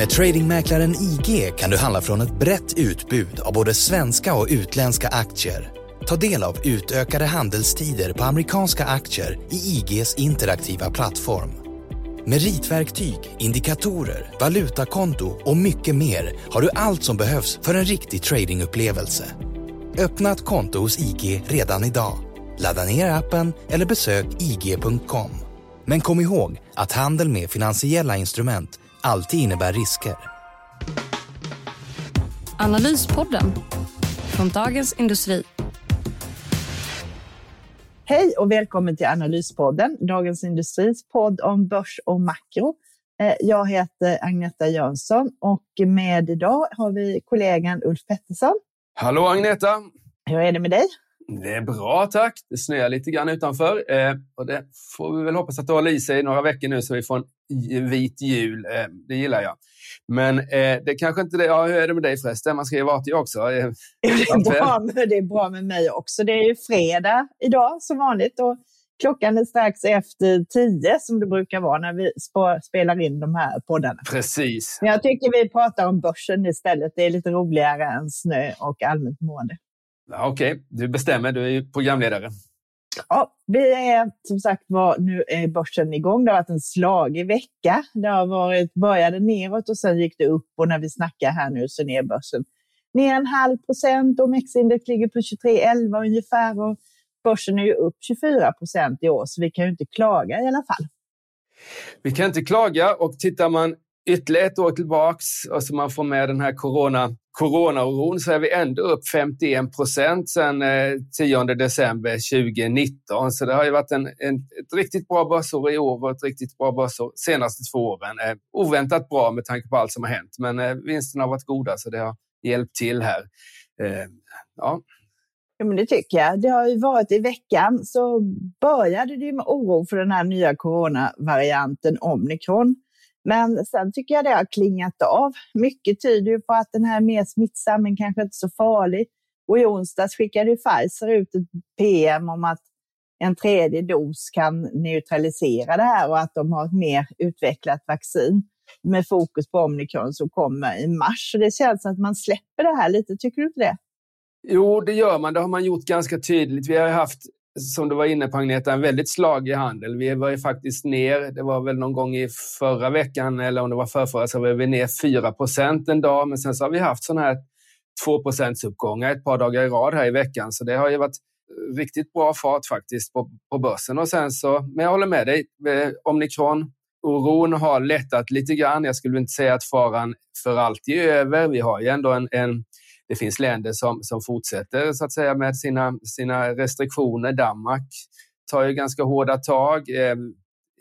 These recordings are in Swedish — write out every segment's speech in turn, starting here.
Med tradingmäklaren IG kan du handla från ett brett utbud av både svenska och utländska aktier. Ta del av utökade handelstider på amerikanska aktier i IGs interaktiva plattform. Meritverktyg, indikatorer, valutakonto och mycket mer har du allt som behövs för en riktig tradingupplevelse. Öppna ett konto hos IG redan idag. Ladda ner appen eller besök ig.com. Men kom ihåg att handel med finansiella instrument alltid innebär risker. Analyspodden från Dagens Industri. Hej och välkommen till Analyspodden, Dagens Industris podd om börs och makro. Eh, jag heter Agneta Jönsson och med idag har vi kollegan Ulf Pettersson. Hallå Agneta! Hur är det med dig? Det är bra tack. Det snöar lite grann utanför eh, och det får vi väl hoppas att det håller i sig några veckor nu så vi får en vit jul. Eh, det gillar jag. Men eh, det kanske inte det. Ja, hur är det med dig förresten? Man ska ju vara till också. Eh, det, är bra med, det är bra med mig också. Det är ju fredag idag som vanligt och klockan är strax efter tio som det brukar vara när vi spelar in de här poddarna. Precis. Men jag tycker vi pratar om börsen istället. Det är lite roligare än snö och allmänt mående. Ja, Okej, okay. du bestämmer. Du är ju programledare. Ja, vi är som sagt var, nu är börsen igång. Det har varit en slagig vecka. Det har varit, började neråt och sen gick det upp och när vi snackar här nu så ner börsen ner en halv procent. OMX-index ligger på 23,11 ungefär och börsen är ju upp 24 procent i år, så vi kan ju inte klaga i alla fall. Vi kan inte klaga och tittar man ytterligare ett år tillbaks och så man får med den här corona coronaoron så är vi ändå upp 51 procent sedan eh, 10 december 2019. Så det har ju varit en, en, ett riktigt bra börsår i år och ett riktigt bra börsår senaste två åren. Eh, oväntat bra med tanke på allt som har hänt, men eh, vinsterna har varit goda så det har hjälpt till här. Eh, ja. Ja, men det tycker jag. Det har ju varit i veckan så började det med oro för den här nya coronavarianten omikron. Men sen tycker jag det har klingat av. Mycket tyder ju på att den här är mer smittsam, men kanske inte så farlig. Och i onsdags skickade Pfizer ut ett PM om att en tredje dos kan neutralisera det här och att de har ett mer utvecklat vaccin med fokus på omikron som kommer i mars. Så det känns att man släpper det här lite, tycker du inte det? Jo, det gör man. Det har man gjort ganska tydligt. Vi har haft som du var inne på Agneta, en väldigt slagig handel. Vi var ju faktiskt ner, det var väl någon gång i förra veckan eller om det var förrförra, så var vi ner 4 en dag. Men sen så har vi haft sådana här 2% uppgångar ett par dagar i rad här i veckan. Så det har ju varit riktigt bra fart faktiskt på, på börsen. Och sen så, men jag håller med dig, eh, omikron, oron har lättat lite grann. Jag skulle inte säga att faran för alltid är över. Vi har ju ändå en, en det finns länder som, som fortsätter så att säga med sina, sina restriktioner. Danmark tar ju ganska hårda tag. Eh,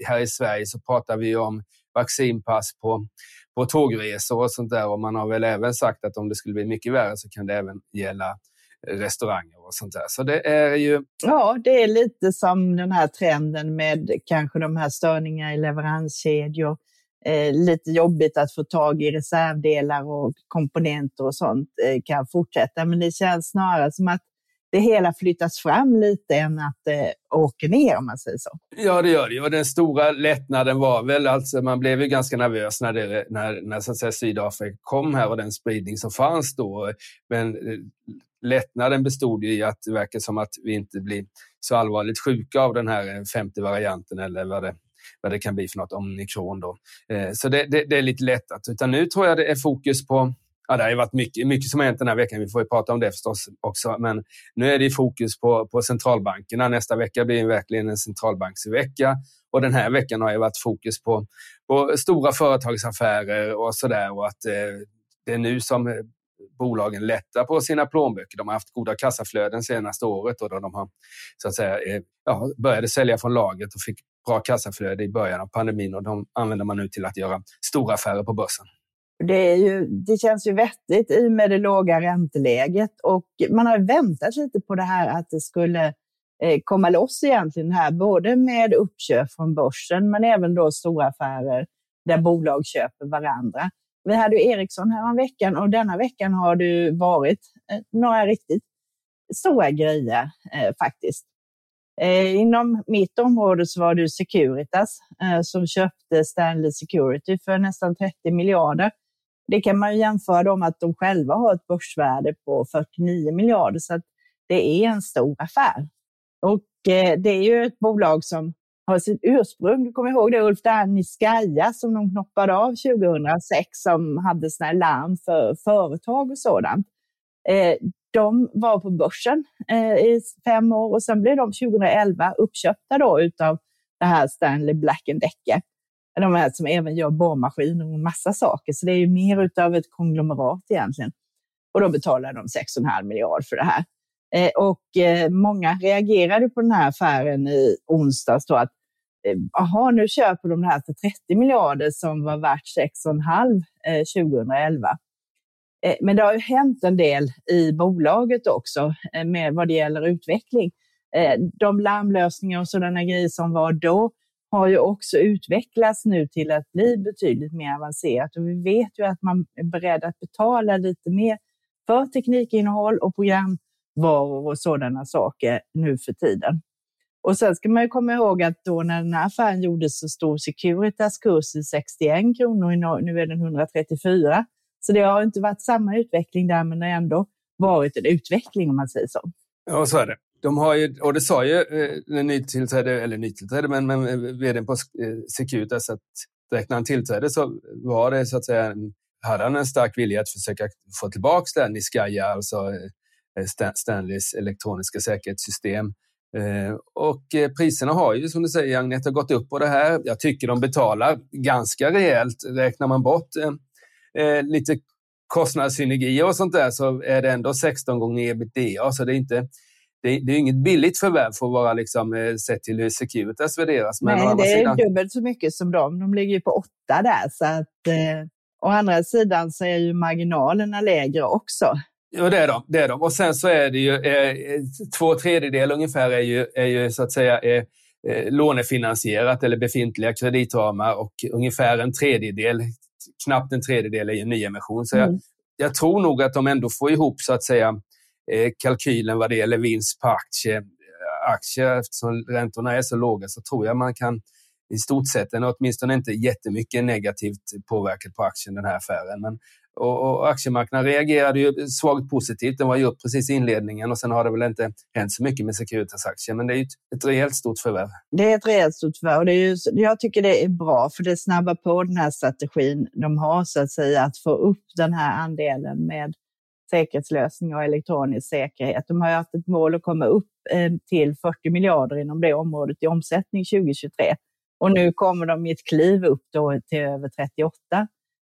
här i Sverige så pratar vi om vaccinpass på, på tågresor och sånt där. Och man har väl även sagt att om det skulle bli mycket värre så kan det även gälla restauranger och sånt där. Så det är ju... Ja, det är lite som den här trenden med kanske de här störningarna i leveranskedjor eh, lite jobbigt att få tag i reservdelar och komponenter och sånt eh, kan fortsätta. Men det känns snarare som att det hela flyttas fram lite än att eh, det åker ner om man säger så. Ja, det gör det. Och den stora lättnaden var väl, alltså man blev ju ganska nervös när, det, när, när så att säga, Sydafrika kom här och den spridning som fanns då. Men eh, lättnaden bestod i att det verkar som att vi inte blir så allvarligt sjuka av den här eh, femte varianten eller vad det vad det kan bli för något omikron. Då. Eh, så det, det, det, är lite lättat. Utan nu tror jag det är fokus på Ja, det har varit mycket, mycket som har hänt den här veckan. Vi får ju prata om det förstås också. Men nu är det fokus på, på centralbankerna. Nästa vecka blir verkligen en centralbanksvecka. Och den här veckan har ju varit fokus på, på stora företagsaffärer och sådär. Och att eh, det är nu som eh, bolagen lättar på sina plånböcker. De har haft goda kassaflöden senaste året och då de har så att säga, eh, ja, började sälja från lagret och fick bra kassaflöde i början av pandemin och de använder man nu till att göra stora affärer på börsen. Det, är ju, det känns ju vettigt i och med det låga ränteläget och man har väntat lite på det här att det skulle eh, komma loss egentligen här, både med uppköp från börsen men även då stora affärer där bolag köper varandra. Vi hade ju Ericsson här om veckan och denna veckan har det varit eh, några riktigt stora grejer eh, faktiskt. Eh, inom mitt område så var det Securitas eh, som köpte Stanley Security för nästan 30 miljarder. Det kan man ju jämföra med att de själva har ett börsvärde på 49 miljarder, så att det är en stor affär. Och eh, det är ju ett bolag som har sitt ursprung. Du kommer ihåg det Ulf Niskaya som de knoppade av 2006 som hade sådana larm för företag och sådant. De var på börsen eh, i fem år och sen blev de 2011 uppköpta då utav det här Stanley Black Decker. De här som även gör borrmaskiner och massa saker, så det är ju mer utav ett konglomerat egentligen. Och då betalade de 6,5 miljard för det här. Eh, och eh, många reagerade på den här affären i onsdags då att eh, jaha, nu köper de det här för 30 miljarder som var värt 6,5 2011. Eh, men det har ju hänt en del i bolaget också eh, med vad det gäller utveckling. Eh, de larmlösningar och sådana grejer som var då har ju också utvecklats nu till att bli betydligt mer avancerat och vi vet ju att man är beredd att betala lite mer för teknikinnehåll och programvaror och sådana saker nu för tiden. Och sen ska man ju komma ihåg att då när den här affären gjordes så stod Securitas kurs i 61 kronor, nu är den 134. Så det har inte varit samma utveckling där, men det har ändå varit en utveckling om man säger så. Ja, så är det. De har ju, och det sa ju eh, den nytillträdde, eller nytillträdde, men, men eh, vdn på eh, Securitas att direkt när han tillträdde så var det så att säga, hade han en stark vilja att försöka få tillbaka den i Skaja, alltså eh, Stanleys elektroniska säkerhetssystem. Och priserna har ju, som du säger Agneta, gått upp på det här. Jag tycker de betalar ganska rejält. Räknar man bort eh, lite kostnadssynergier och sånt där så är det ändå 16 gånger ebitda. Så det är, inte, det, det är inget billigt förvärv för att vara liksom, eh, sett till hur Securitas värderas. Men Nej, det är sidan... dubbelt så mycket som dem. De ligger ju på åtta där. Så att, eh, å andra sidan så är ju marginalerna lägre också. Ja, det är de. Det är de. Och sen så är det ju eh, två tredjedelar ungefär är ju, är ju så att säga eh, eh lånefinansierat eller befintliga kreditramar och ungefär en tredjedel knappt en tredjedel i en nyemission. Så mm. jag, jag, tror nog att de ändå får ihop så att säga eh, kalkylen vad det gäller vinst på aktie. Eh, aktier, eftersom räntorna är så låga så tror jag man kan i stort sett, den åtminstone inte jättemycket negativt påverkat på aktien den här affären. Men och, och aktiemarknaden reagerade ju svagt positivt. Den var ju upp precis i inledningen och sen har det väl inte hänt så mycket med Securitas-aktier. Men det är ju ett, ett rejält stort förvärv. Det är ett rejält stort förvärv och det är ju, jag tycker det är bra för det snabbar på den här strategin de har så att säga att få upp den här andelen med säkerhetslösningar och elektronisk säkerhet. De har ju haft ett mål att komma upp eh, till 40 miljarder inom det området i omsättning 2023. Och nu kommer de i ett kliv upp då till över 38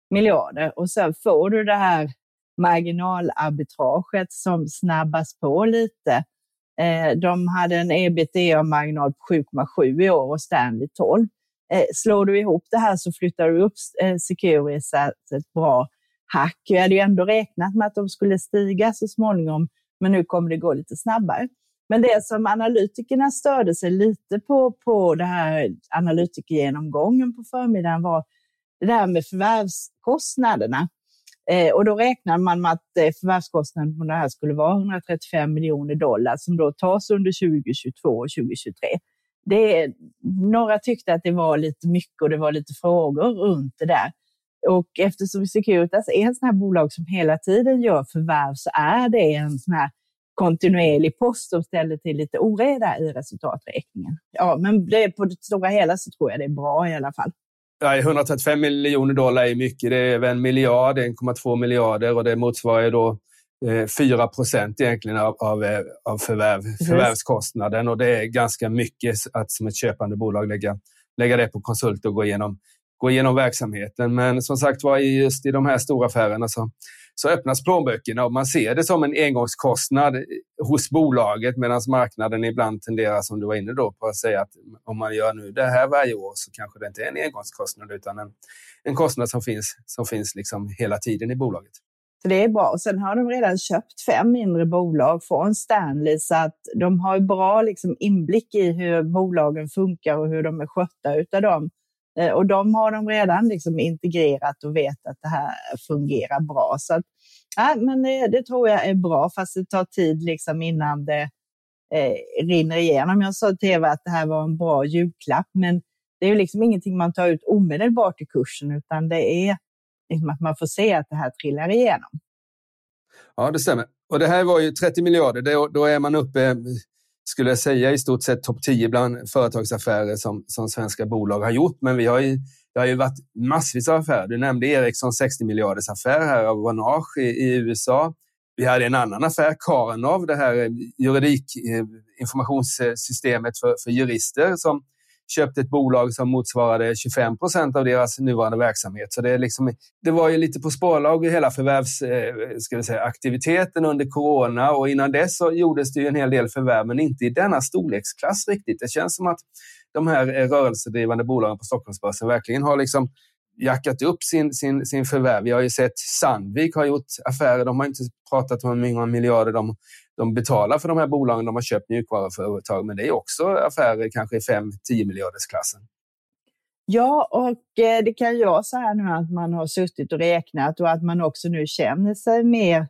miljarder och sen får du det här marginalarbitraget som snabbas på lite. Eh, de hade en ebitda-marginal på 7,7 i år och Stanley 12. Eh, slår du ihop det här så flyttar du upp eh, Securitas ett bra hack. Jag hade ju ändå räknat med att de skulle stiga så småningom, men nu kommer det gå lite snabbare. Men det som analytikerna störde sig lite på, på det här analytikergenomgången på förmiddagen var det där med förvärvskostnaderna. Eh, och då räknar man med att eh, förvärvskostnaden på det här skulle vara 135 miljoner dollar som då tas under 2022 och 2023. Det, några tyckte att det var lite mycket och det var lite frågor runt det där. Och eftersom Securitas är en sån här bolag som hela tiden gör förvärv så är det en sån här kontinuerlig post som ställer till lite oreda i resultaträkningen. Ja, men det, på det stora hela så tror jag det är bra i alla fall. Ja, 135 miljoner dollar är mycket. Det är över en miljard, 1,2 miljarder och det motsvarar då 4 eh, procent egentligen av, av, eh, av förvärv, förvärvskostnaden och det är ganska mycket att som ett köpande bolag lägga, lägga det på konsult och gå igenom, gå igenom verksamheten. Men som sagt var, just i de här stora affärerna så, så öppnas plånböckerna och man ser det som en engångskostnad hos bolaget medan marknaden ibland tenderar, som du var inne då på, att säga att om man gör nu det här varje år så kanske det inte är en engångskostnad utan en, en kostnad som finns, som finns liksom hela tiden i bolaget. Så det är bra. Och sen har de redan köpt fem mindre bolag från Stanley så att de har bra liksom, inblick i hur bolagen funkar och hur de är skötta utav dem. Eh, och de har de redan liksom integrerat och vet att det här fungerar bra. Så att, ja, men det, det tror jag är bra, fast det tar tid liksom innan det eh, rinner igenom. Jag sa till Eva att det här var en bra julklapp, men det är ju liksom ingenting man tar ut omedelbart i kursen, utan det är liksom att man får se att det här trillar igenom. Ja, det stämmer. Och det här var ju 30 miljarder. Då är man uppe, skulle jag säga, i stort sett topp 10 bland företagsaffärer som, som svenska bolag har gjort. Men vi har ju, det har ju varit massvis av affärer. Du nämnde Ericsson 60 miljarders affär här av Vonage i, i USA. Vi hade en annan affär, Karanov, det här juridikinformationssystemet informationssystemet för, för jurister som köpte ett bolag som motsvarade 25 procent av deras nuvarande verksamhet. Så det, är liksom, det var ju lite på sparlag i hela förvärvsaktiviteten eh, under corona och innan dess så gjordes det ju en hel del förvärv, men inte i denna storleksklass riktigt. Det känns som att de här eh, rörelsedrivande bolagen på Stockholmsbörsen verkligen har liksom jackat upp sin, sin, sin förvärv. Vi har ju sett Sandvik har gjort affärer. De har inte pratat om hur många miljarder de de betalar för de här bolagen de har köpt mjukvaruföretag, men det är också affärer kanske i 5-10 miljarders klassen. Ja, och eh, det kan jag säga nu att man har suttit och räknat och att man också nu känner sig mer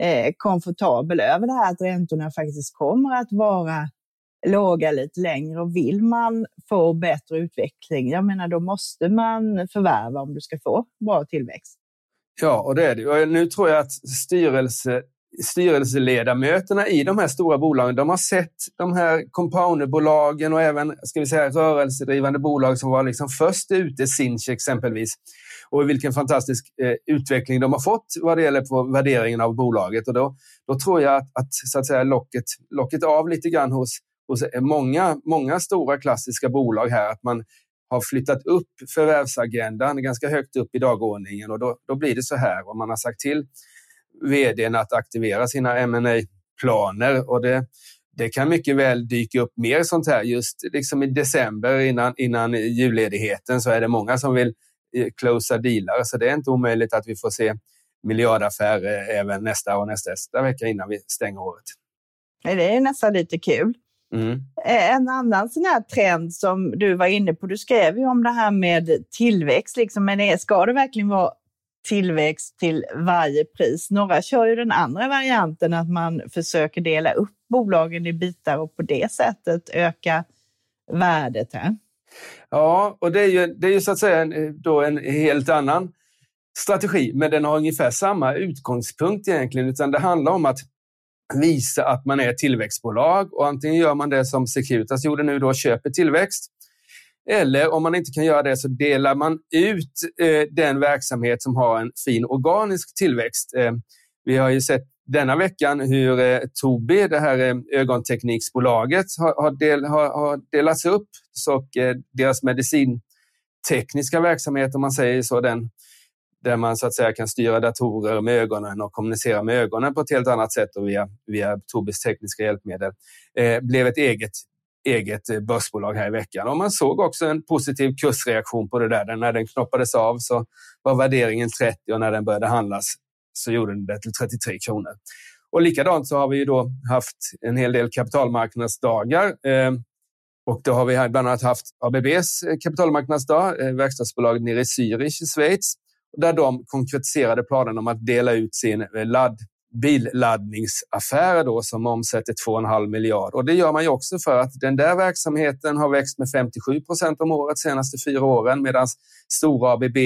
eh, komfortabel över det här att räntorna faktiskt kommer att vara låga lite längre och vill man få bättre utveckling, jag menar då måste man förvärva om du ska få bra tillväxt. Ja, och det är det. Och nu tror jag att styrelse styrelseledamöterna i de här stora bolagen, de har sett de här compounderbolagen och även ska vi säga, rörelsedrivande bolag som var liksom först ute, Sinch exempelvis, och vilken fantastisk eh, utveckling de har fått vad det gäller på värderingen av bolaget. Och då, då tror jag att, att, så att säga, locket, locket av lite grann hos, hos många, många stora klassiska bolag här, att man har flyttat upp förvärvsagendan ganska högt upp i dagordningen och då, då blir det så här. Och man har sagt till vdn att aktivera sina ma planer och det, det kan mycket väl dyka upp mer sånt här. Just liksom i december innan, innan julledigheten så är det många som vill eh, closea dealar, så det är inte omöjligt att vi får se miljardaffärer även nästa och nästa, nästa vecka innan vi stänger året. Det är nästan lite kul. Mm. Eh, en annan sån här trend som du var inne på, du skrev ju om det här med tillväxt, liksom, men ska det verkligen vara tillväxt till varje pris. Några kör ju den andra varianten att man försöker dela upp bolagen i bitar och på det sättet öka värdet. Här. Ja, och det är ju, det är ju så att säga då en helt annan strategi, men den har ungefär samma utgångspunkt egentligen, utan det handlar om att visa att man är ett tillväxtbolag och antingen gör man det som Securitas gjorde nu då, köper tillväxt eller om man inte kan göra det så delar man ut eh, den verksamhet som har en fin organisk tillväxt. Eh, vi har ju sett denna veckan hur eh, Tobii, det här eh, ögontekniksbolaget, har, har, del, har, har delats upp. Så, eh, deras medicintekniska verksamhet, om man säger så, den, där man så att säga kan styra datorer med ögonen och kommunicera med ögonen på ett helt annat sätt och via, via Tobis tekniska hjälpmedel, eh, blev ett eget eget eh, börsbolag här i veckan. Och man såg också en positiv kursreaktion på det där. När den knoppades av så var värderingen 30 och när den började handlas så gjorde den det till 33 kronor. Och likadant så har vi ju då haft en hel del kapitalmarknadsdagar. Eh, och då har vi bland annat haft ABBs eh, kapitalmarknadsdag, eh, verkstadsbolaget nere i Zürich i Schweiz, där de konkretiserade planen om att dela ut sin eh, ladd billaddningsaffär då som omsätter 2,5 miljard. Och det gör man ju också för att den där verksamheten har växt med 57 procent om året de senaste fyra åren medan stora ABB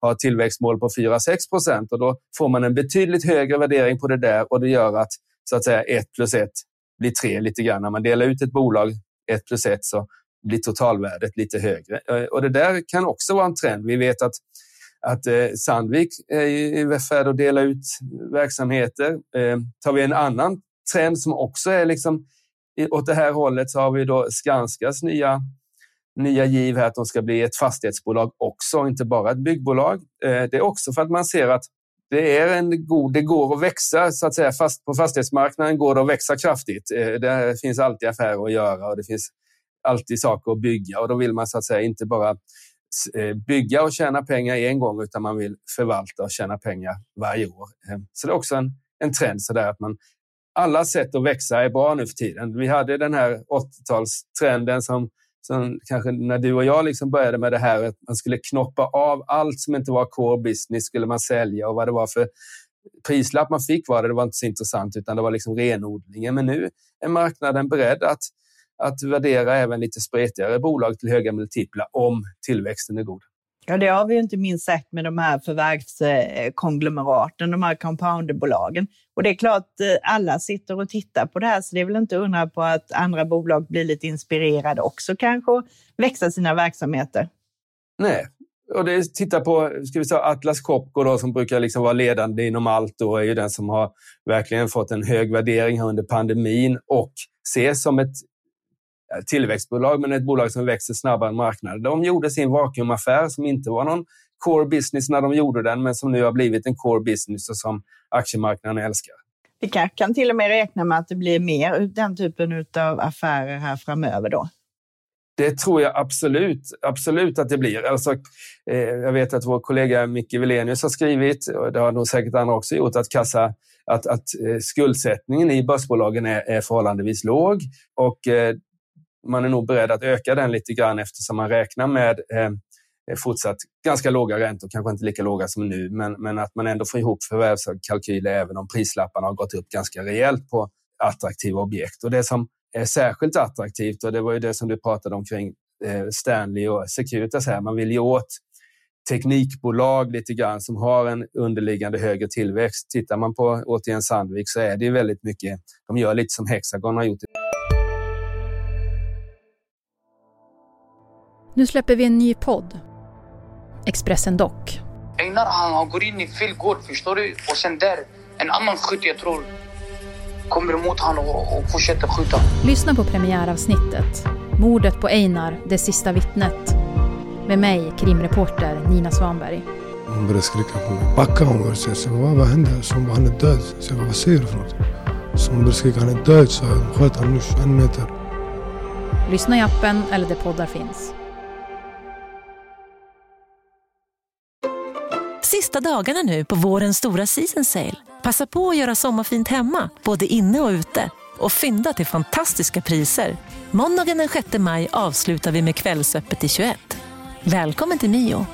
har tillväxtmål på 4-6 procent och då får man en betydligt högre värdering på det där och det gör att så att säga 1 plus 1 blir 3 lite grann. När man delar ut ett bolag 1 plus 1 så blir totalvärdet lite högre. Eh, och det där kan också vara en trend. Vi vet att att eh, Sandvik är i färd att dela ut verksamheter. Eh, tar vi en annan trend som också är liksom åt det här hållet så har vi då Skanskas nya, nya giv här att de ska bli ett fastighetsbolag också, inte bara ett byggbolag. Eh, det är också för att man ser att det, är en god, det går att växa, så att säga. Fast på fastighetsmarknaden går det att växa kraftigt. Eh, det finns alltid affärer att göra och det finns alltid saker att bygga och då vill man så att säga inte bara Eh, bygga och tjäna pengar en gång utan man vill förvalta och tjäna pengar varje år. Ehm, så det är också en, en trend så där att man alla sätt att växa är bra nu för tiden. Vi hade den här 80-talstrenden som, som kanske när du och jag liksom började med det här att man skulle knoppa av allt som inte var core business skulle man sälja och vad det var för prislapp man fick var det, det var inte så intressant utan det var liksom renodlingen. Men nu är marknaden beredd att, att värdera även lite spretigare bolag till höga multiplar om tillväxten är god. Ja, det har vi inte minst sett med de här förvärvskonglomeraten, de här compounderbolagen. Och det är klart, eh, alla sitter och tittar på det här, så det är väl inte undra på att andra bolag blir lite inspirerade också kanske och växa sina verksamheter. Nej, och det, titta på ska vi säga, Atlas Copco då, som brukar liksom vara ledande inom allt och är ju den som har verkligen fått en hög värdering under pandemin och ses som ett tillväxtbolag, men ett bolag som växer snabbare än marknaden. De gjorde sin vakuumaffär som inte var någon core business när de gjorde den, men som nu har blivit en core business och som aktiemarknaden älskar. Vi kan till och med räkna med att det blir mer den typen av affärer här framöver då? Det tror jag absolut, absolut att det blir. Alltså, eh, jag vet att vår kollega Micke Wilenius har skrivit, och det har nog säkert andra också gjort, att, kassa, att, att eh, skuldsättningen i börsbolagen är, är förhållandevis låg. Och eh, man är nog beredd att öka den lite grann eftersom man räknar med eh, fortsatt ganska låga räntor, kanske inte lika låga som nu, men, men att man ändå får ihop förvärvskalkyler även om prislapparna har gått upp ganska rejält på attraktiva objekt. Och det som är särskilt attraktivt, och det var ju det som du pratade om kring eh, Stanley och Securitas här, man vill ju åt teknikbolag lite grann som har en underliggande högre tillväxt. Tittar man på återigen Sandvik så är det väldigt mycket, de gör lite som Hexagon har gjort. Nu släpper vi en ny podd. Expressen Dock. Einar han går in i fel gård, förstår du? Och sen där, en annan skytt jag tror kommer emot honom och, och fortsätter skjuta. Lyssna på premiäravsnittet. Mordet på Einar, det sista vittnet. Med mig, krimreporter Nina Svanberg. Hon började skrika på mig. Backa hon började säga. Så vad, vad hände? Så hon bara, han är död. Så jag bara, vad säger du för något? Så hon började skrika, han är död. Så jag sköt honom nu 21 meter. Lyssna i appen eller där poddar finns. Sista dagarna nu på vårens stora season sale. Passa på att göra sommarfint hemma, både inne och ute. Och fynda till fantastiska priser. Måndagen den 6 maj avslutar vi med Kvällsöppet i 21. Välkommen till Mio.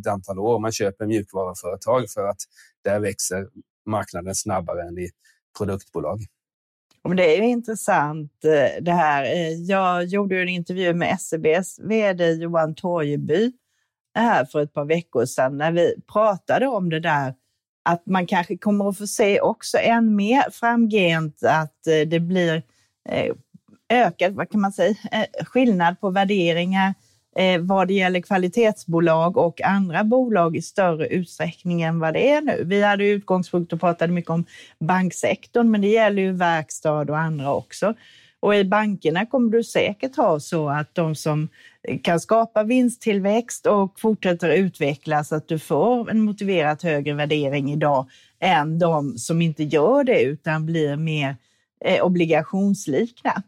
Ett antal år man köper mjukvaruföretag för att där växer marknaden snabbare än i produktbolag. Det är intressant eh, det här. Eh, jag gjorde en intervju med SEBs vd Johan Torgeby eh, här för ett par veckor sedan när vi pratade om det där att man kanske kommer att få se också än mer framgent att det blir ökad, vad kan man säga, skillnad på värderingar eh, vad det gäller kvalitetsbolag och andra bolag i större utsträckning än vad det är nu. Vi hade utgångspunkt och pratade mycket om banksektorn, men det gäller ju verkstad och andra också. Och i bankerna kommer du säkert ha så att de som kan skapa vinsttillväxt och fortsätter utvecklas, att du får en motiverat högre värdering idag än de som inte gör det utan blir mer eh, obligationslikna.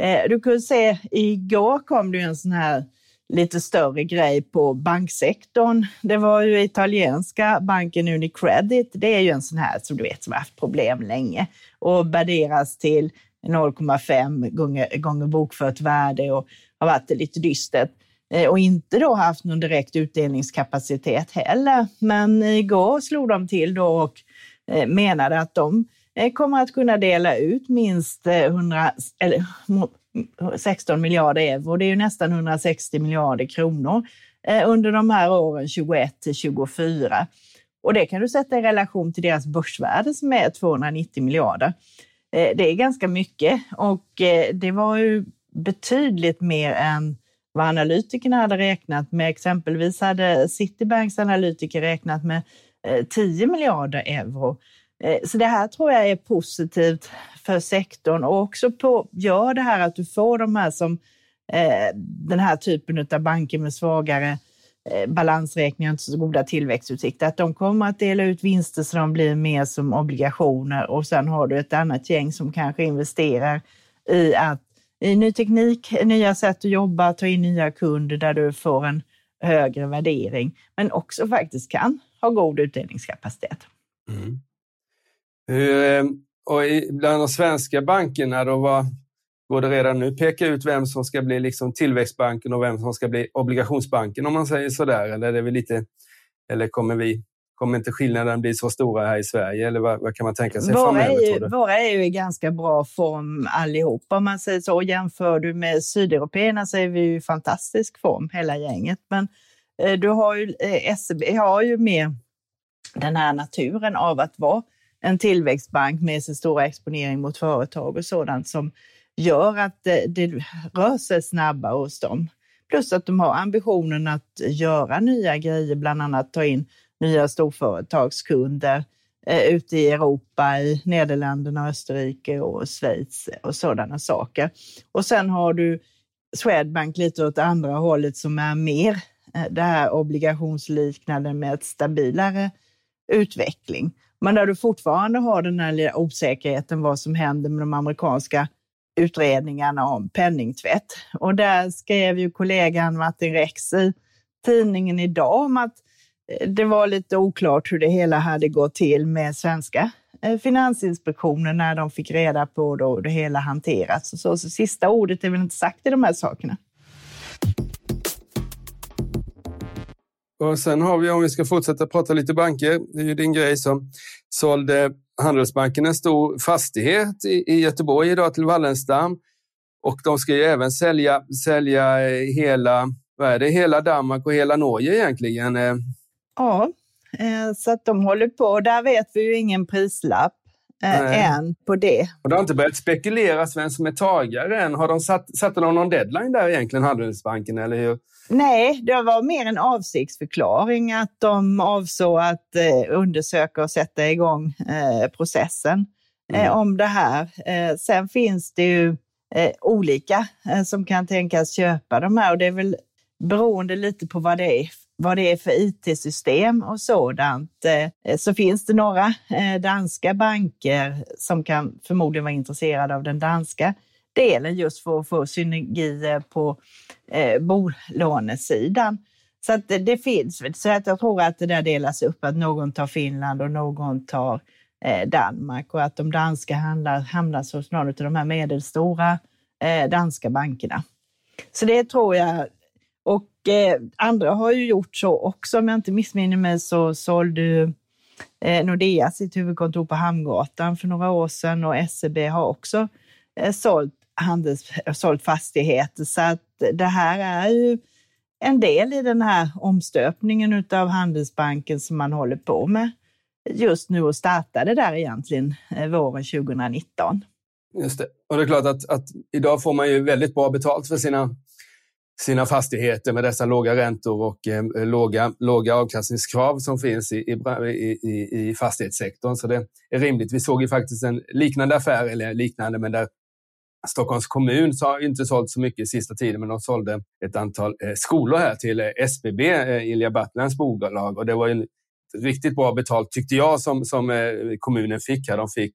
Eh, du kunde se, igår kom det en sån här lite större grej på banksektorn. Det var ju italienska banken Unicredit. Det är ju en sån här som du vet som har haft problem länge och värderas till 0,5 gånger, gånger bokfört värde och har varit lite dystert eh, och inte då haft någon direkt utdelningskapacitet heller. Men igår slog de till då och eh, menade att de eh, kommer att kunna dela ut minst 100, eller 16 miljarder euro. Det är ju nästan 160 miljarder kronor eh, under de här åren 21 till 24. Och det kan du sätta i relation till deras börsvärde som är 290 miljarder. Eh, det är ganska mycket och eh, det var ju betydligt mer än vad analytikerna hade räknat med. Exempelvis hade Citibanks analytiker räknat med 10 miljarder euro. Eh, så det här tror jag är positivt för sektorn och också på, gör det här att du får de här som eh, den här typen av banker med svagare eh, balansräkningar och inte så goda tillväxtutsikter, att de kommer att dela ut vinster så de blir mer som obligationer och sen har du ett annat gäng som kanske investerar i att i ny teknik, nya sätt att jobba, ta in nya kunder där du får en högre värdering, men också faktiskt kan ha god utdelningskapacitet. Mm. Eh, och bland de svenska bankerna, då var, går det redan nu peka ut vem som ska bli liksom tillväxtbanken och vem som ska bli obligationsbanken om man säger så där? Eller, är det lite, eller kommer, vi, kommer inte skillnaden bli så stora här i Sverige? Eller vad, vad kan man tänka sig våra framöver? Är ju, våra är ju i ganska bra form allihop. Om man säger så, jämför du med sydeuropeerna så är vi i fantastisk form hela gänget. Men eh, du har ju, eh, SEB har ju mer den här naturen av att vara en tillväxtbank med sin stora exponering mot företag och sådant som gör att det, det rör sig snabbare hos dem. Plus att de har ambitionen att göra nya grejer, bland annat ta in nya storföretagskunder eh, ute i Europa, i Nederländerna, Österrike och Schweiz och sådana saker. Och sen har du Swedbank lite åt andra hållet som är mer eh, det här obligationsliknande med ett stabilare utveckling. Men där du fortfarande har den här lilla osäkerheten vad som händer med de amerikanska utredningarna om penningtvätt. Och där skrev ju kollegan Martin Rex i tidningen idag om att eh, det var lite oklart hur det hela hade gått till med svenska eh, Finansinspektionen när de fick reda på då det hela hanterats. Så, så sista ordet är väl inte sagt i de här sakerna. Och sen har vi, om vi ska fortsätta prata lite banker, det är ju din grej som sålde Handelsbanken en stor fastighet i, Göteborg idag till Wallenstam. Och de ska ju även sälja, sälja hela, vad är det, hela Danmark och hela Norge egentligen. Eh. Ja, eh, så att de håller på. Där vet vi ju ingen prislapp eh, än på det. Och det har inte börjat spekuleras vem som är tagare än. Har de satt, satte de någon deadline där egentligen, Handelsbanken, eller hur? Nej, det var mer en avsiktsförklaring att de avsåg att eh, undersöka och sätta igång eh, processen eh, mm. om det här. Eh, sen finns det ju eh, olika som kan tänkas köpa de här och det är väl beroende lite på vad det är vad det är för IT-system och sådant, så finns det några danska banker som kan förmodligen vara intresserade av den danska delen just för att få synergier på eh, bolånesidan. Så att det, det finns. Så att jag tror att det där delas upp, att någon tar Finland och någon tar eh, Danmark och att de danska handlar, hamnar hos någon av de här medelstora eh, danska bankerna. Så det tror jag. Och eh, andra har ju gjort så också. Om jag inte missminner mig så sålde eh, Nordea sitt huvudkontor på Hamngatan för några år sedan och SEB har också eh, sålt handels, sålt fastigheter. Så att det här är ju en del i den här omstöpningen av Handelsbanken som man håller på med just nu och startade där egentligen eh, våren 2019. Just det. Och det är klart att, att idag får man ju väldigt bra betalt för sina, sina fastigheter med dessa låga räntor och eh, låga, låga avkastningskrav som finns i, i, i, i fastighetssektorn. Så det är rimligt. Vi såg ju faktiskt en liknande affär, eller liknande, men där Stockholms kommun har inte sålt så mycket sista tiden, men de sålde ett antal eh, skolor här till eh, SBB, eh, Ilja Battlands bolag. Och det var en riktigt bra betalt tyckte jag som, som kommunen fick. Här. De fick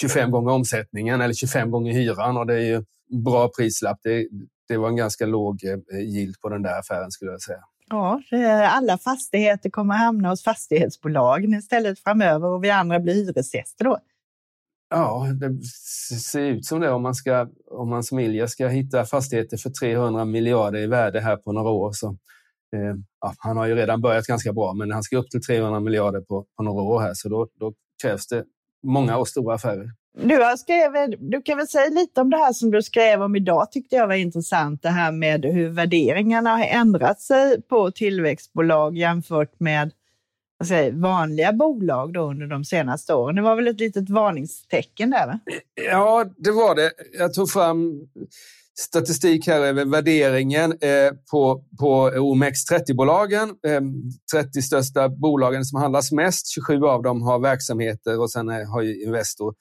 25 gånger omsättningen eller 25 gånger hyran och det är ju bra prislapp. Det, det var en ganska låg yield på den där affären skulle jag säga. Ja, alla fastigheter kommer hamna hos fastighetsbolagen istället framöver och vi andra blir hyresgäster då. Ja, det ser ut som det om man, ska, om man som Ilja ska hitta fastigheter för 300 miljarder i värde här på några år. Så, eh, ja, han har ju redan börjat ganska bra, men han ska upp till 300 miljarder på, på några år här, så då, då krävs det många och stora affärer. Du, skrev, du kan väl säga lite om det här som du skrev om idag, tyckte jag var intressant, det här med hur värderingarna har ändrat sig på tillväxtbolag jämfört med säger, vanliga bolag då under de senaste åren. Det var väl ett litet varningstecken där? Va? Ja, det var det. Jag tog fram statistik här över värderingen eh, på, på OMX30-bolagen. 30 ehm, största bolagen som handlas mest. 27 av dem har verksamheter och sen eh, har ju Investor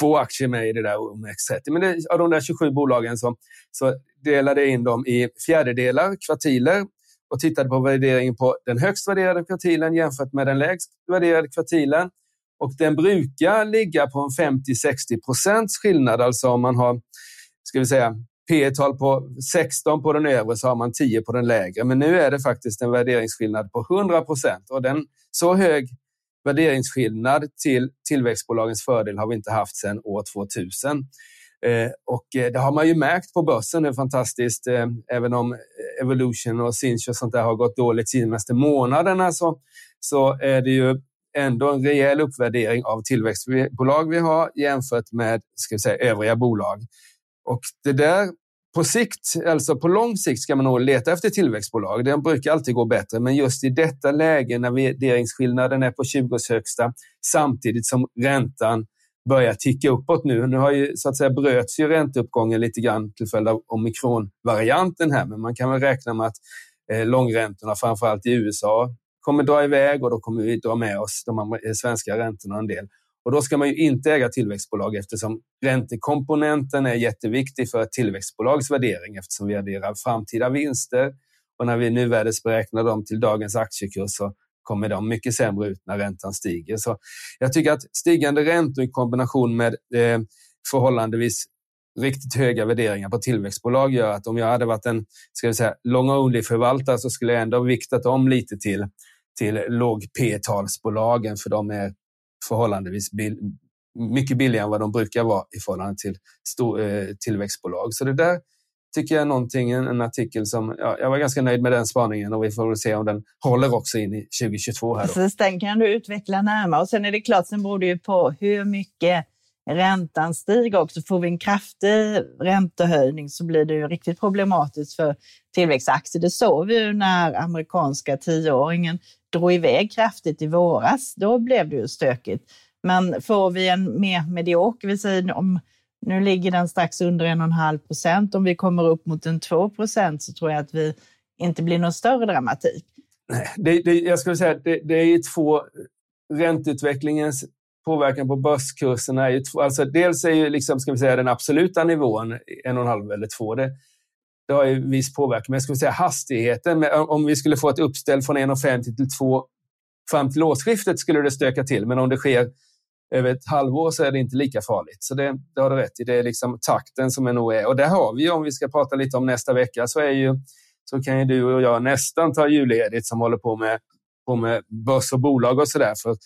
två aktier med i det där OMX30. Men det, av de där 27 bolagen så, så delade in dem i fjärdedelar, kvartiler och tittade på värderingen på den högst värderade kvartilen jämfört med den lägst värderade kvartilen. Och den brukar ligga på en 50-60 procents skillnad, alltså om man har ska vi säga, P tal på 16 på den övre så har man 10 på den lägre. Men nu är det faktiskt en värderingsskillnad på 100 procent och den så hög värderingsskillnad till tillväxtbolagens fördel har vi inte haft sedan år 2000. Eh, och eh, det har man ju märkt på börsen, det är fantastiskt. Eh, även om Evolution och Sinch och sånt där har gått dåligt de senaste månaderna så, så är det ju ändå en rejäl uppvärdering av tillväxtbolag vi har jämfört med ska vi säga, övriga bolag. Och det där på sikt, alltså på lång sikt ska man nog leta efter tillväxtbolag. Det brukar alltid gå bättre, men just i detta läge när värderingsskillnaden är på 20 högsta samtidigt som räntan börjar ticka uppåt nu. Nu har ju så att säga bröts ju ränteuppgången lite grann till följd av omikronvarianten här, men man kan väl räkna med att eh, långräntorna, framförallt i USA, kommer dra iväg och då kommer vi dra med oss de eh, svenska räntorna en del. Och då ska man ju inte äga tillväxtbolag eftersom räntekomponenten är jätteviktig för ett tillväxtbolags värdering eftersom vi adderar framtida vinster. Och när vi nu värdesberäknar dem till dagens aktiekurs så kommer de mycket sämre ut när räntan stiger. Så jag tycker att stigande räntor i kombination med eh, förhållandevis riktigt höga värderingar på tillväxtbolag gör att om jag hade varit en ska vi säga, long only-förvaltare så skulle jag ändå viktat om lite till, till låg P-talsbolagen för de är förhållandevis bill mycket billigare än vad de brukar vara i förhållande till stor, eh, tillväxtbolag. Så det där tycker jag någonting, en, en artikel som, ja, jag var ganska nöjd med den spaningen och vi får väl se om den håller också in i 2022. Här då. Precis, den kan du utveckla närmare och sen är det klart, sen beror det ju på hur mycket räntan stiger också. Får vi en kraftig räntehöjning så blir det ju riktigt problematiskt för tillväxtaktier. Det såg vi ju när amerikanska tioåringen drog iväg kraftigt i våras. Då blev det ju stökigt. Men får vi en mer medioker, vi säger om nu ligger den strax under 1,5 procent. Om vi kommer upp mot en 2 procent så tror jag att vi inte blir någon större dramatik. Nej, det, det, jag skulle säga att det, det är två ränteutvecklingens påverkan på börskurserna är ju två, alltså dels är ju liksom, ska vi säga, den absoluta nivån 1,5 eller 2. Det, det har ju viss påverkan, men jag skulle säga hastigheten, om vi skulle få ett uppställ från 1,50 till 2 fram till årsskiftet skulle det stöka till, men om det sker över ett halvår så är det inte lika farligt. Så det, det har du rätt i. Det är liksom takten som är nog är. Och där har vi, om vi ska prata lite om nästa vecka, så, är ju, så kan ju du och jag nästan ta julledigt som håller på med, på med börs och bolag och sådär. För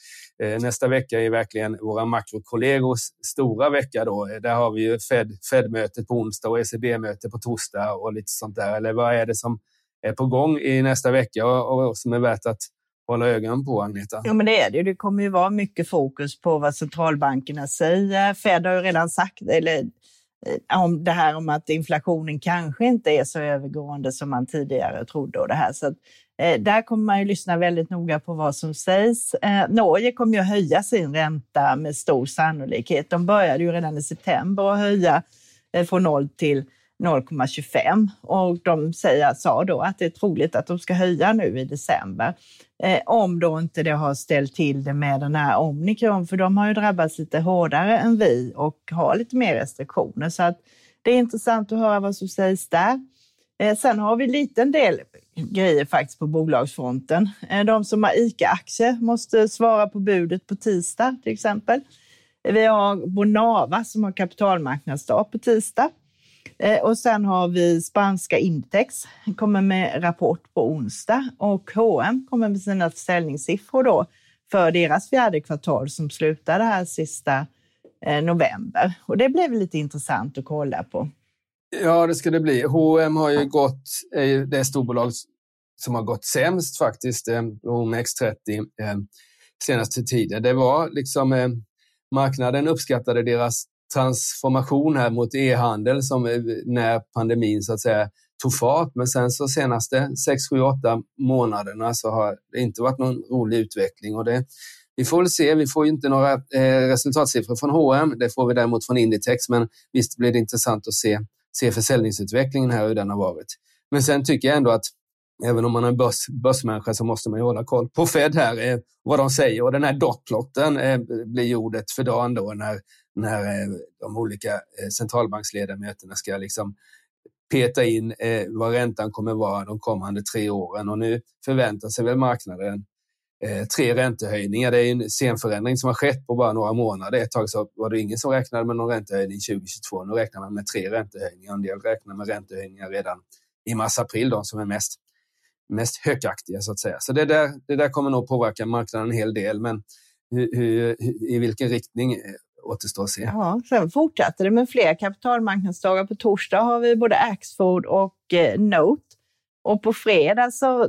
eh, nästa vecka är verkligen våra makrokollegors stora vecka. Då. Eh, där har vi ju Fed, Fed-mötet på onsdag och ECB-möte på torsdag och lite sånt där. Eller vad är det som är på gång i nästa vecka och, och som är värt att hålla ögonen på, Agneta? Ja, men det är det. Det kommer ju vara mycket fokus på vad centralbankerna säger. Fed har ju redan sagt, eller eh, om det här om att inflationen kanske inte är så övergående som man tidigare trodde. Och det här. Så att, eh, där kommer man ju lyssna väldigt noga på vad som sägs. Eh, Norge kommer ju att höja sin ränta med stor sannolikhet. De började ju redan i september att höja eh, från 0 till 0,25 och de säger, sa då att det är troligt att de ska höja nu i december. Eh, om då inte det har ställt till det med den här omikron, för de har ju drabbats lite hårdare än vi och har lite mer restriktioner. Så att det är intressant att höra vad som sägs där. Eh, sen har vi en liten del grejer faktiskt på bolagsfronten. Eh, de som har ICA-aktier måste svara på budet på tisdag till exempel. Vi har Bonava som har kapitalmarknadsdag på tisdag. Eh, och sen har vi spanska Intex, kommer med rapport på onsdag och H&M kommer med sina försäljningssiffror då för deras fjärde kvartal som slutade här sista eh, november. Och det blev lite intressant att kolla på. Ja, det ska det bli. H&M har ju gått, är det storbolag som har gått sämst faktiskt, eh, OMX30 senaste tiden. Det var liksom marknaden uppskattade deras transformation här mot e-handel som eh, när pandemin så att säga tog fart. Men sen så senaste 6, 7, 8 månaderna så har det inte varit någon rolig utveckling och det vi får väl se, vi får ju inte några eh, resultatsiffror från H&M. det får vi däremot från Inditex, men visst blir det intressant att se, se försäljningsutvecklingen här, hur den har varit. Men sen tycker jag ändå att även om man är en börs, börsmänniska så måste man ju hålla koll på Fed här, eh, vad de säger. Och den här dotplotten eh, blir ordet för dagen då när, när eh, de olika eh, centralbanksledamöterna ska liksom peta in eh, vad räntan kommer vara de kommande tre åren. Och nu förväntar sig väl marknaden tre räntehöjningar. Det är en scenförändring som har skett på bara några månader. Ett tag så var det ingen som räknade med någon räntehöjning 2022. Nu räknar man med tre räntehöjningar. En del räknar med räntehöjningar redan i mars-april, de som är mest, mest högaktiga så att säga. Så det där, det där kommer nog påverka marknaden en hel del. Men hur, hur, i vilken riktning återstår att se. Ja, sen fortsätter det med fler kapitalmarknadsdagar. På torsdag har vi både Axfood och eh, Note. Och på fredag så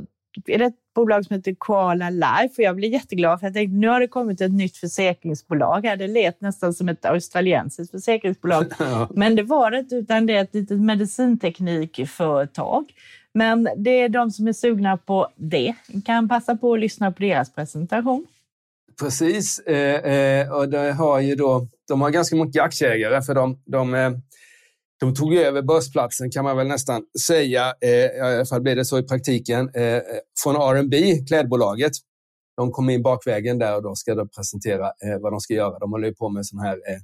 är det ett bolag som heter Koala Life och jag blev jätteglad för jag tänkte nu har det kommit ett nytt försäkringsbolag. Det lät nästan som ett australiensiskt försäkringsbolag. Ja. Men det var det inte utan det är ett litet medicinteknikföretag. Men det är de som är sugna på det kan passa på att lyssna på deras presentation. Precis, eh, eh, och det har ju då, de har ganska mycket aktieägare för de, de, eh, de tog över börsplatsen kan man väl nästan säga, eh, i alla fall blev det så i praktiken, eh, eh från R&B klädbolaget. De kom in bakvägen där och då ska de presentera eh, vad de ska göra. De håller ju på med sådana här eh,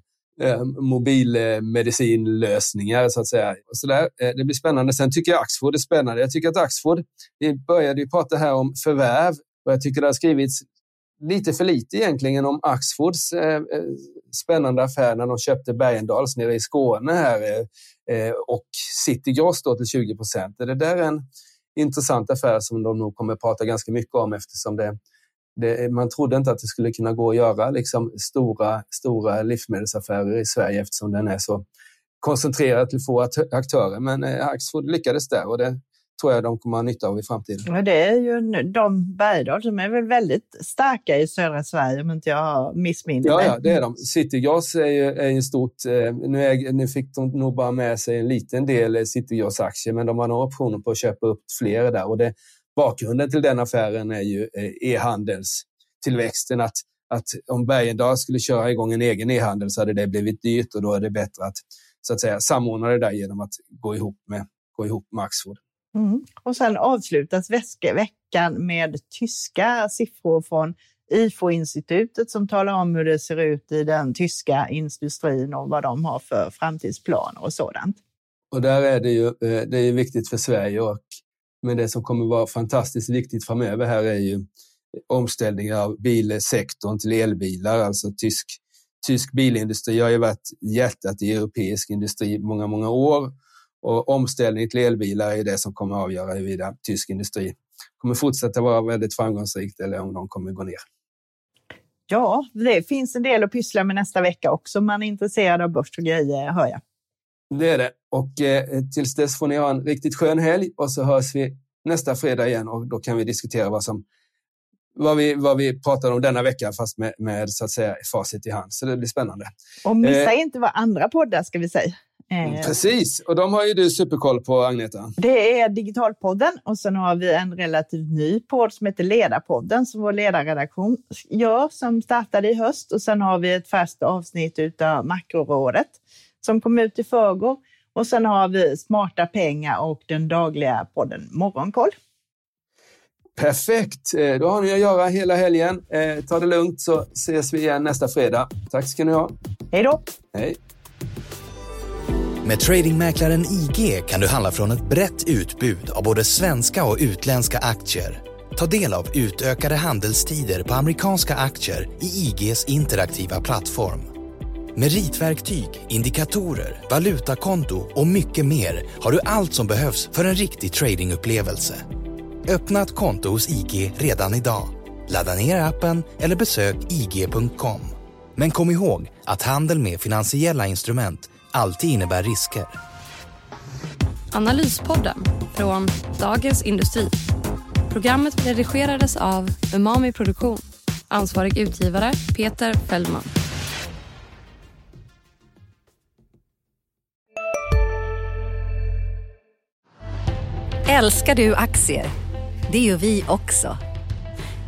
eh, mobilmedicinlösningar så att säga. Så där, det blir spännande. Sen tycker jag Axford är spännande. Jag tycker att Axfood, vi började ju prata här om förvärv och jag tycker det har skrivits lite för lite egentligen om Axfoods eh, eh, spännande affär när de köpte Bergendals nere i Skåne här eh, eh, och City Gross då till 20 procent. Det där är en intressant affär som de nog kommer att prata ganska mycket om eftersom det, det, man trodde inte att det skulle kunna gå att göra liksom stora, stora livsmedelsaffärer i Sverige eftersom den är så koncentrerad till få aktörer. Men eh, Axfood lyckades där och det tror jag de kommer ha nytta av i framtiden. Ja, det är ju de Bergdahl som är väl väldigt starka i södra Sverige om inte jag missminner mig. Ja, ja, det är de. Citygas är ju, är ju stort. Eh, nu, är, nu fick de nog bara med sig en liten del Citygas-aktier, men de har några optioner på att köpa upp fler där. Och det, bakgrunden till den affären är ju eh, e-handelstillväxten. Att, att om Bergendal skulle köra igång en egen e-handel så hade det blivit dyrt och då är det bättre att, så att säga, samordna det där genom att gå ihop med, gå ihop med Axfood. Mm. Och sen avslutas veckan med tyska siffror från IFO-institutet som talar om hur det ser ut i den tyska industrin och vad de har för framtidsplaner och sådant. Och där är det ju eh, det är viktigt för Sverige och men det som kommer vara fantastiskt viktigt framöver här är ju omställningen av bilsektorn till elbilar, alltså tysk, tysk bilindustri har ju varit hjärtat i europeisk industri många, många år och omställning till elbilar är det som kommer att avgöra huruvida tysk industri kommer fortsätta vara väldigt framgångsrikt eller om de kommer gå ner. Ja, det finns en del att pyssla med nästa vecka också man är intresserad av börs och grejer, hör jag. Det är det. Och eh, tills dess får ni ha en riktigt skön helg och så hörs vi nästa fredag igen och då kan vi diskutera vad som vad vi, vad vi pratar om denna vecka fast med, med så att säga facit i hand. Så det blir spännande. Och missa eh, inte vad andra poddar ska vi säga. Eh, Precis, och de har ju du superkoll på Agneta. Det är Digitalpodden och sen har vi en relativt ny podd som heter Ledarpodden som vår ledarredaktion gör som startade i höst och sen har vi ett färskt avsnitt av Makrorådet som kom ut i förrgår och sen har vi Smarta pengar och den dagliga podden Morgonkoll. Perfekt, eh, då har ni att göra hela helgen. Eh, ta det lugnt så ses vi igen nästa fredag. Tack ska ni ha. Hej då. Hej. Med tradingmäklaren IG kan du handla från ett brett utbud av både svenska och utländska aktier. Ta del av utökade handelstider på amerikanska aktier i IGs interaktiva plattform. Med ritverktyg, indikatorer, valutakonto och mycket mer har du allt som behövs för en riktig tradingupplevelse. Öppna ett konto hos IG redan idag. Ladda ner appen eller besök ig.com. Men kom ihåg att handel med finansiella instrument alltid innebär risker. Analyspodden från Dagens Industri. Programmet redigerades av Umami Produktion. Ansvarig utgivare Peter Fellman. Älskar du aktier? Det gör vi också.